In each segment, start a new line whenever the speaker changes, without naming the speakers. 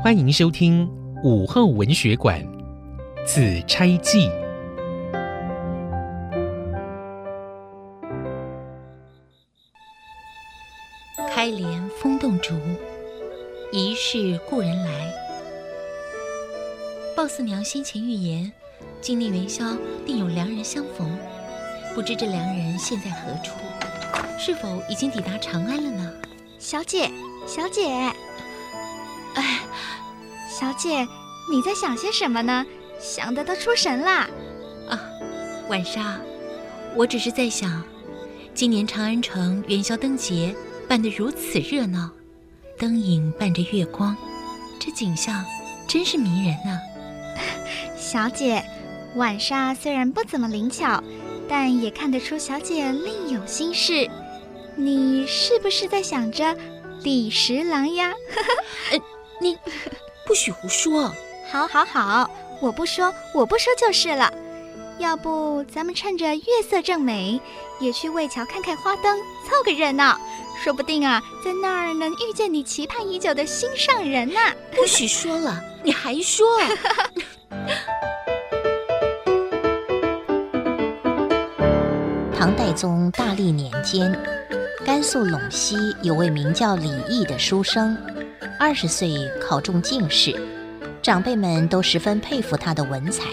欢迎收听午后文学馆《紫钗记》。
开帘风动竹，疑是故人来。鲍四娘先前预言，今年元宵定有良人相逢，不知这良人现在何处？是否已经抵达长安了呢？
小姐，小姐，哎，小姐，你在想些什么呢？想得都出神啦！
啊，晚上，我只是在想，今年长安城元宵灯节办得如此热闹，灯影伴着月光，这景象真是迷人啊！
小姐，晚上虽然不怎么灵巧，但也看得出小姐另有心事。你是不是在想着李十郎呀？
呃，你不许胡说！
好，好，好，我不说，我不说就是了。要不咱们趁着月色正美，也去魏桥看看花灯，凑个热闹，说不定啊，在那儿能遇见你期盼已久的心上人呢。
不许说了，你还说？
唐代宗大历年间。甘肃陇西有位名叫李益的书生，二十岁考中进士，长辈们都十分佩服他的文采。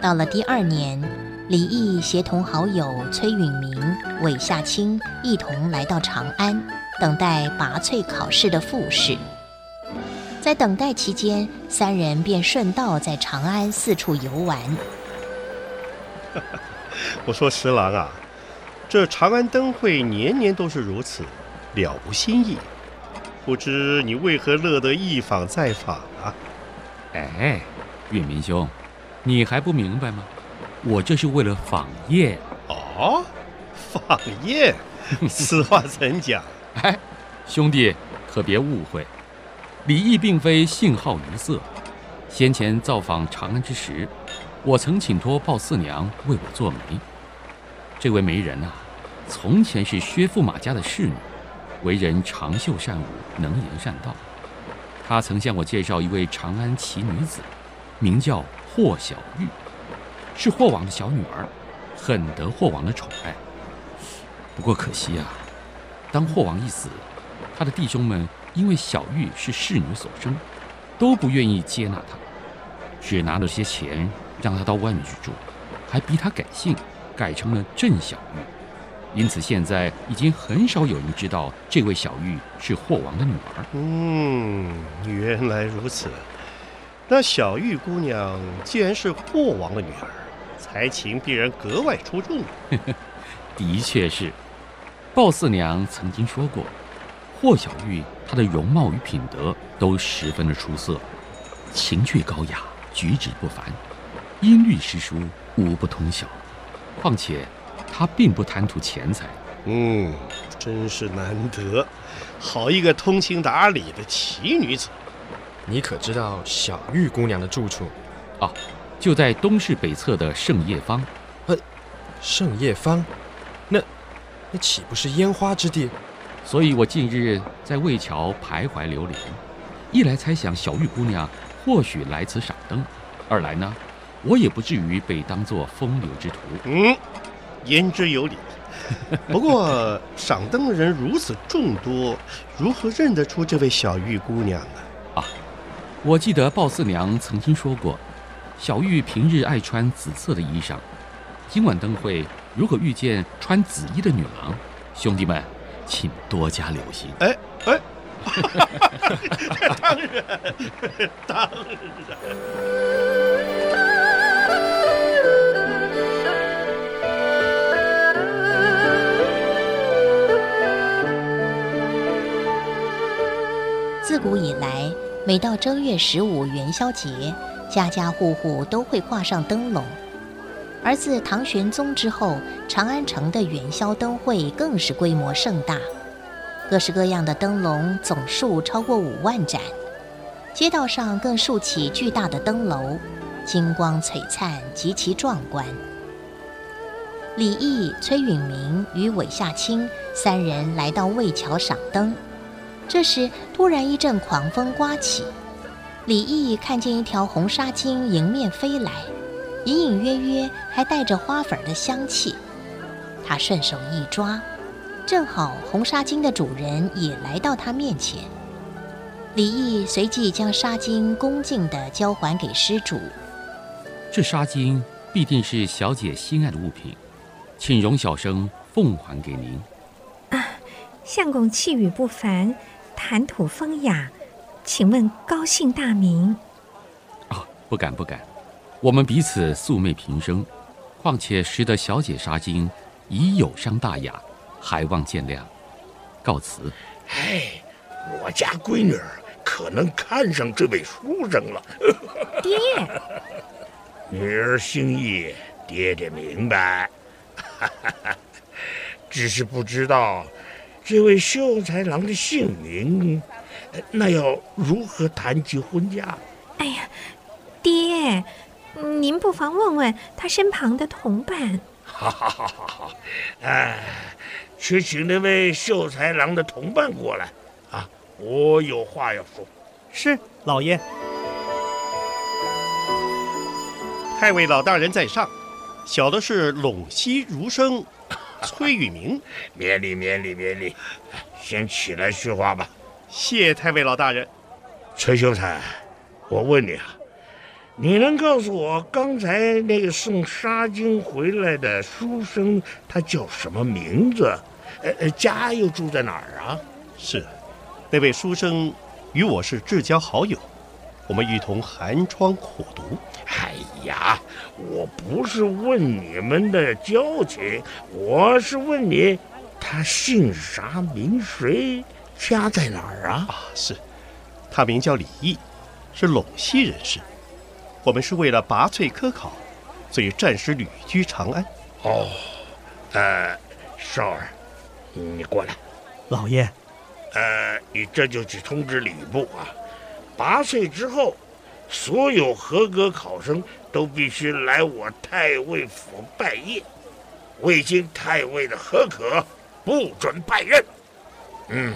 到了第二年，李益协同好友崔允明、韦夏卿一同来到长安，等待拔萃考试的复试。在等待期间，三人便顺道在长安四处游玩。
我说十郎啊。这长安灯会年年都是如此，了无新意。不知你为何乐得一访再访啊？
哎，允明兄，你还不明白吗？我这是为了访宴。
哦，访宴，此话怎讲？
哎，兄弟可别误会，李毅并非性好于色。先前造访长安之时，我曾请托鲍四娘为我做媒。这位媒人啊，从前是薛驸马家的侍女，为人长袖善舞，能言善道。他曾向我介绍一位长安奇女子，名叫霍小玉，是霍王的小女儿，很得霍王的宠爱。不过可惜啊，当霍王一死，他的弟兄们因为小玉是侍女所生，都不愿意接纳她，只拿了些钱让她到外面去住，还逼她改姓。改成了郑小玉，因此现在已经很少有人知道这位小玉是霍王的女儿。
嗯，原来如此。那小玉姑娘既然是霍王的女儿，才情必然格外出众。
的确是，鲍四娘曾经说过，霍小玉她的容貌与品德都十分的出色，情趣高雅，举止不凡，音律诗书无不通晓。况且，她并不贪图钱财。
嗯，真是难得，好一个通情达理的奇女子。
你可知道小玉姑娘的住处？
啊，就在东市北侧的盛业坊。
呃，盛业坊，那那岂不是烟花之地？
所以我近日在魏桥徘徊流连，一来猜想小玉姑娘或许来此赏灯，二来呢，我也不至于被当作风流之徒。
嗯，言之有理。不过赏灯的人如此众多，如何认得出这位小玉姑娘呢？
啊，我记得鲍四娘曾经说过，小玉平日爱穿紫色的衣裳。今晚灯会如果遇见穿紫衣的女郎，兄弟们，请多加留心。
哎哎，当然，当然。
古以来，每到正月十五元宵节，家家户户都会挂上灯笼。而自唐玄宗之后，长安城的元宵灯会更是规模盛大，各式各样的灯笼总数超过五万盏，街道上更竖起巨大的灯楼，金光璀璨，极其壮观。李益、崔允明与韦夏卿三人来到魏桥赏灯。这时，突然一阵狂风刮起，李毅看见一条红纱巾迎面飞来，隐隐约约还带着花粉的香气。他顺手一抓，正好红纱巾的主人也来到他面前。李毅随即将纱巾恭敬地交还给施主。
这纱巾必定是小姐心爱的物品，请容小生奉还给您。
啊，相公气宇不凡，谈吐风雅，请问高姓大名？
啊，不敢不敢，我们彼此素昧平生，况且识得小姐纱巾已有伤大雅，还望见谅。告辞。
哎，我家闺女儿可能看上这位书生了。
爹。
女儿心意，爹爹明白，只是不知道这位秀才郎的姓名，那要如何谈及婚嫁？
哎呀，爹，您不妨问问他身旁的同伴。
好好好好好，哎，去请那位秀才郎的同伴过来啊，我有话要说。
是，老爷。
太尉老大人在上，小的是陇西儒生崔宇明，
免礼免礼免礼，先起来叙话吧。
谢太尉老大人。
崔秀才，我问你啊，你能告诉我刚才那个送纱巾回来的书生他叫什么名字？呃呃，家又住在哪儿啊？
是，那位书生与我是至交好友，我们一同寒窗苦读。
哎呀，我不是问你们的交情，我是问你，他姓啥名谁，家在哪儿啊？
啊，是，他名叫李毅，是陇西人士。我们是为了拔萃科考，所以暂时旅居长安。
哦，呃，少儿，你过来。
老爷，
呃，你这就去通知礼部啊，拔萃之后。所有合格考生都必须来我太尉府拜谒，未经太尉的核可，不准拜任。嗯，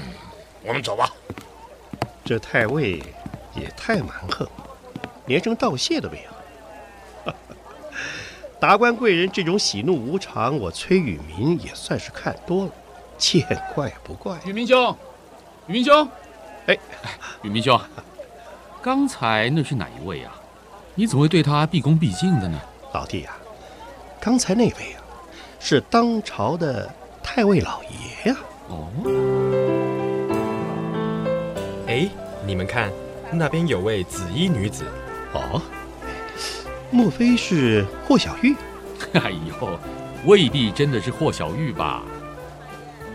我们走吧。
这太尉也太蛮横，连声道谢都没有。达官贵人这种喜怒无常，我崔宇明也算是看多了，见怪不怪。
宇明兄，宇明兄，哎，宇明兄。刚才那是哪一位啊？你怎么会对他毕恭毕敬的呢？
老弟呀、啊，刚才那位啊，是当朝的太尉老爷呀、啊。
哦。
哎，你们看，那边有位紫衣女子。
哦，莫非是霍小玉？
哎呦，未必真的是霍小玉吧？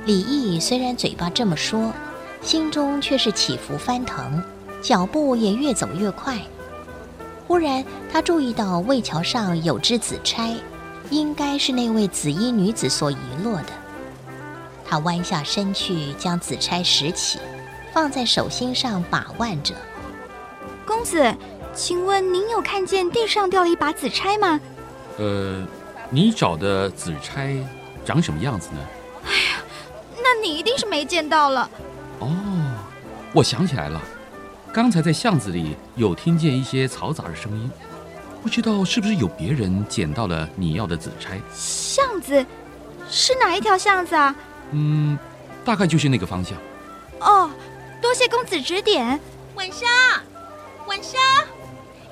李毅虽然嘴巴这么说，心中却是起伏翻腾。脚步也越走越快。忽然，他注意到魏桥上有只紫钗，应该是那位紫衣女子所遗落的。他弯下身去，将紫钗拾起，放在手心上把玩着。
公子，请问您有看见地上掉了一把紫钗吗？
呃，你找的紫钗长什么样子呢？
哎呀，那你一定是没见到了。
哦，我想起来了。刚才在巷子里有听见一些嘈杂的声音，不知道是不是有别人捡到了你要的紫钗？
巷子是哪一条巷子啊？
嗯，大概就是那个方向。
哦，多谢公子指点。
晚生，晚生，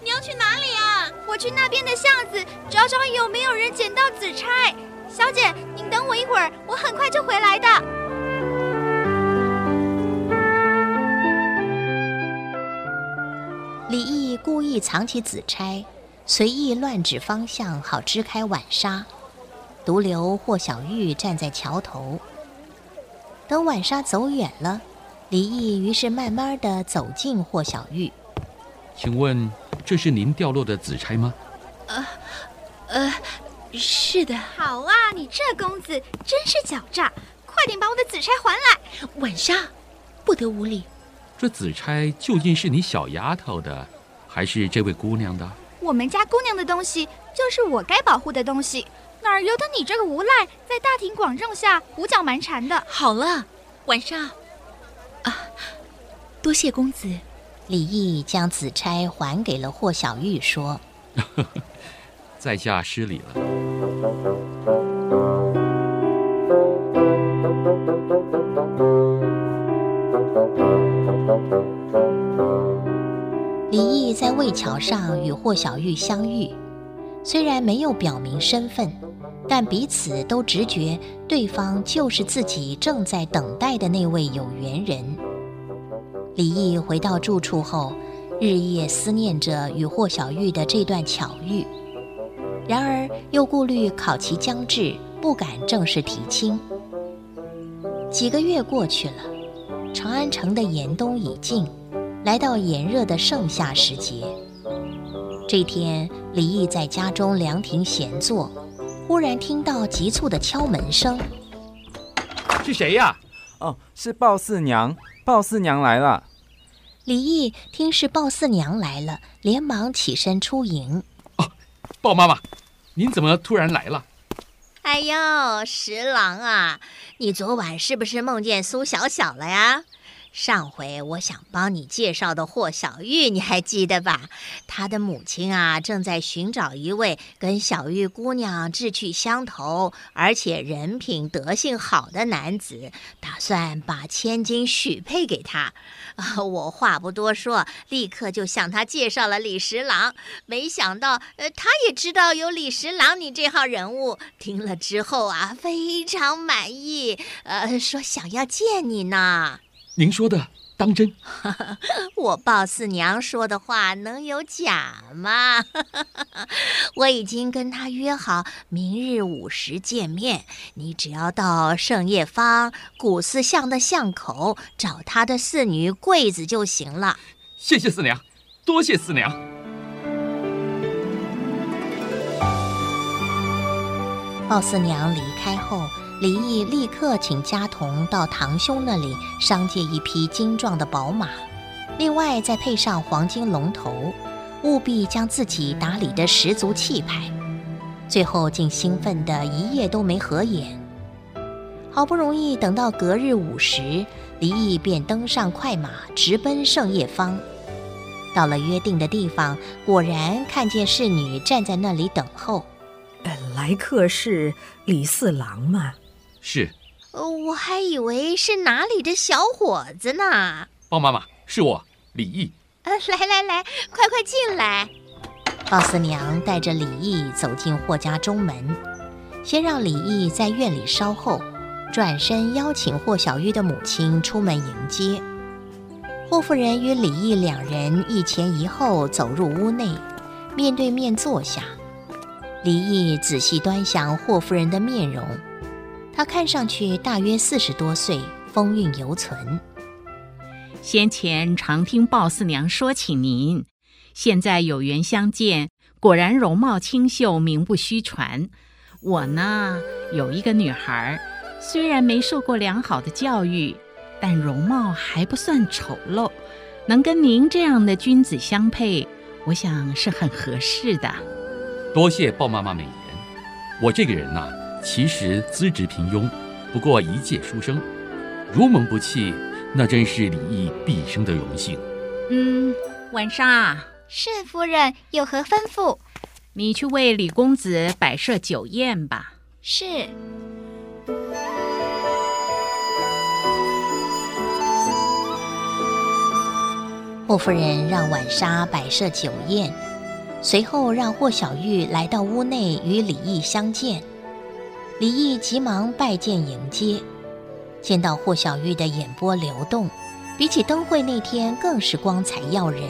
你要去哪里啊？
我去那边的巷子找找有没有人捡到紫钗。小姐，您等我一会儿，我很快就回来的。
藏起紫钗，随意乱指方向，好支开晚纱。独留霍小玉站在桥头。等晚纱走远了，李毅于是慢慢的走近霍小玉。
请问这是您掉落的紫钗吗？
呃，呃，是的。
好啊，你这公子真是狡诈！快点把我的紫钗还来！
晚纱，不得无礼。
这紫钗究竟是你小丫头的，还是这位姑娘的？
我们家姑娘的东西就是我该保护的东西，哪由得你这个无赖在大庭广众下胡搅蛮缠的？
好了，晚上，啊，多谢公子。
李毅将紫钗还给了霍小玉，说：“
在下失礼了。”
渭桥上与霍小玉相遇，虽然没有表明身份，但彼此都直觉对方就是自己正在等待的那位有缘人。李毅回到住处后，日夜思念着与霍小玉的这段巧遇，然而又顾虑考期将至，不敢正式提亲。几个月过去了，长安城的严冬已尽，来到炎热的盛夏时节。这天，李毅在家中凉亭闲坐，忽然听到急促的敲门声：“
是谁呀？”“
哦，是鲍四娘，鲍四娘来了。”
李毅听是鲍四娘来了，连忙起身出迎。
哦，鲍妈妈，您怎么突然来了？
哎呦，十郎啊，你昨晚是不是梦见苏小小了呀？上回我想帮你介绍的霍小玉，你还记得吧？她的母亲啊，正在寻找一位跟小玉姑娘志趣相投，而且人品德性好的男子，打算把千金许配给他。啊，我话不多说，立刻就向他介绍了李十郎。没想到，呃，他也知道有李十郎你这号人物，听了之后啊，非常满意，呃，说想要见你呢。
您说的当真？
我鲍四娘说的话能有假吗？我已经跟她约好明日午时见面，你只要到盛业坊古寺巷的巷口找她的四女桂子就行了。
谢谢四娘，多谢四娘。
鲍四娘离开后。李益立刻请家童到堂兄那里商借一匹精壮的宝马，另外再配上黄金龙头，务必将自己打理得十足气派。最后竟兴奋得一夜都没合眼。好不容易等到隔日午时，李益便登上快马，直奔盛业坊。到了约定的地方，果然看见侍女站在那里等候。
呃，来客是李四郎吗？
是，
我还以为是哪里的小伙子呢。
鲍妈妈，是我李毅。
呃，来来来，快快进来。鲍四娘带着李毅走进霍家中门，先让李毅在院里稍后，转身邀请霍小玉的母亲出门迎接。霍夫人与李毅两人一前一后走入屋内，面对面坐下。李毅仔细端详霍夫人的面容。他看上去大约四十多岁，风韵犹存。
先前常听鲍四娘说起您，现在有缘相见，果然容貌清秀，名不虚传。我呢，有一个女孩，虽然没受过良好的教育，但容貌还不算丑陋，能跟您这样的君子相配，我想是很合适的。
多谢鲍妈妈美言，我这个人呐。其实资质平庸，不过一介书生，如蒙不弃，那真是李毅毕生的荣幸。
嗯，晚上
是夫人有何吩咐？
你去为李公子摆设酒宴吧。
是。
霍夫人让晚纱摆设酒宴，随后让霍小玉来到屋内与李毅相见。李毅急忙拜见迎接，见到霍小玉的眼波流动，比起灯会那天更是光彩耀人。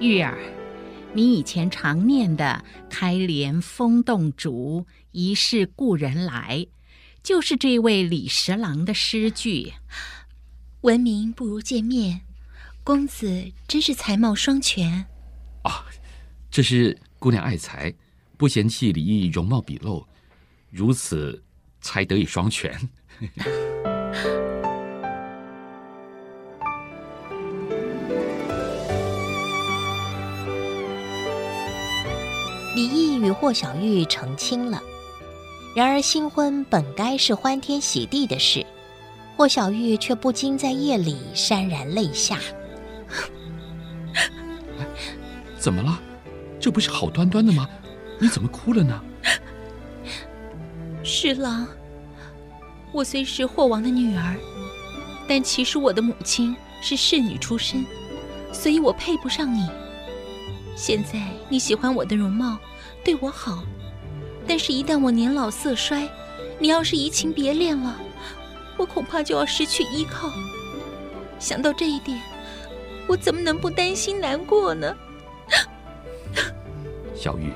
玉儿，你以前常念的“开帘风动竹，疑是故人来”，就是这位李十郎的诗句。
闻名不如见面，公子真是才貌双全。
啊，这是姑娘爱才，不嫌弃李毅容貌毕露。如此才得以双全。
李毅与霍小玉成亲了，然而新婚本该是欢天喜地的事，霍小玉却不禁在夜里潸然泪下。
怎么了？这不是好端端的吗？你怎么哭了呢？
侍郎，我虽是霍王的女儿，但其实我的母亲是侍女出身，所以我配不上你。现在你喜欢我的容貌，对我好，但是，一旦我年老色衰，你要是移情别恋了。我恐怕就要失去依靠。想到这一点，我怎么能不担心难过呢？
小玉，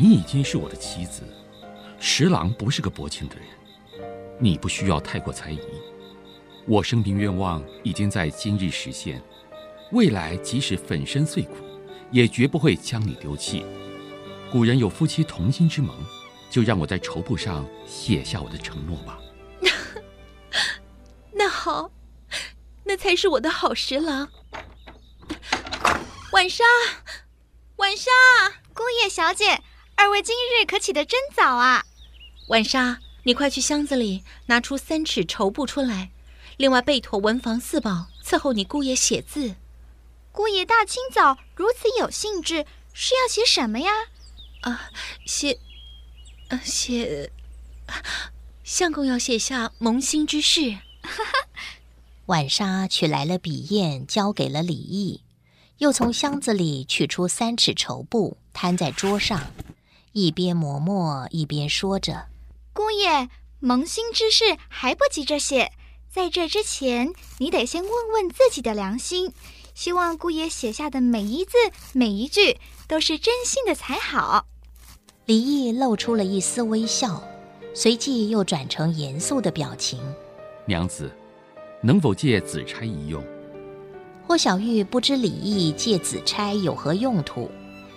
你已经是我的妻子，十郎不是个薄情的人，你不需要太过猜疑。我生平愿望已经在今日实现，未来即使粉身碎骨，也绝不会将你丢弃。古人有夫妻同心之盟，就让我在绸布上写下我的承诺吧。
那好，那才是我的好十郎。晚莎，晚莎，
姑爷小姐，二位今日可起得真早啊！
婉莎，你快去箱子里拿出三尺绸布出来，另外备妥文房四宝，伺候你姑爷写字。
姑爷大清早如此有兴致，是要写什么呀？
啊，写，呃，写，相公要写下萌新之事。
哈哈，婉莎取来了笔砚，交给了李毅，又从箱子里取出三尺绸布，摊在桌上，一边磨墨一边说着：“
姑爷，萌新之事还不急着写，在这之前，你得先问问自己的良心，希望姑爷写下的每一字每一句都是真心的才好。”
李毅露出了一丝微笑，随即又转成严肃的表情。
娘子，能否借紫钗一用？
霍小玉不知李毅借紫钗有何用途，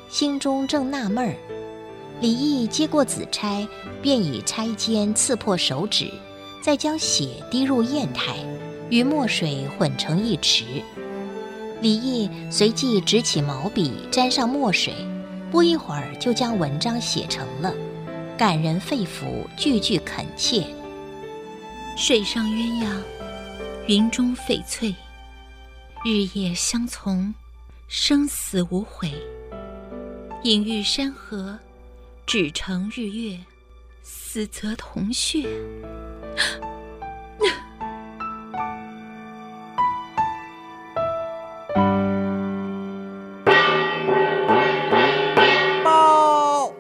心中正纳闷儿。李毅接过紫钗，便以钗尖刺破手指，再将血滴入砚台，与墨水混成一池。李毅随即执起毛笔，沾上墨水，不一会儿就将文章写成了，感人肺腑，句句恳切。
水上鸳鸯，云中翡翠，日夜相从，生死无悔。隐喻山河，只成日月，死则同穴。
报，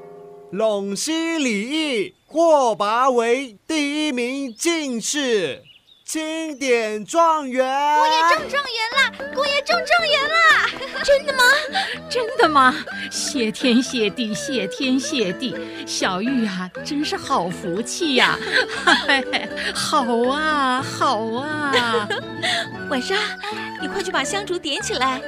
陇西李益。获拔为第一名进士，钦点状元。
姑爷中状元啦！姑爷中状元啦！
真的吗？
真的吗？谢天谢地，谢天谢地！小玉啊，真是好福气呀、啊！好啊，好啊！
晚上，你快去把香烛点起来，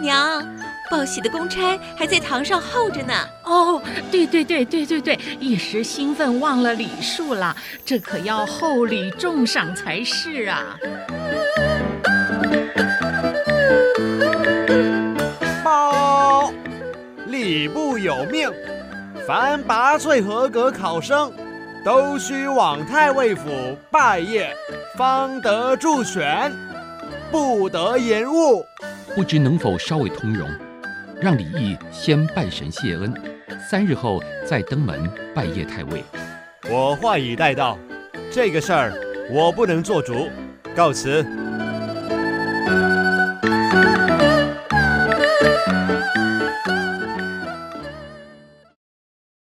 娘。报喜的公差还在堂上候着呢。
哦，对对对对对对，一时兴奋忘了礼数了，这可要厚礼重赏才是啊！
报，礼部有命，凡拔萃合格考生，都须往太尉府拜谒，方得助选，不得延误。
不知能否稍微通融？让李毅先拜神谢恩，三日后再登门拜谒太尉。
我话已带到，这个事儿我不能做主，告辞。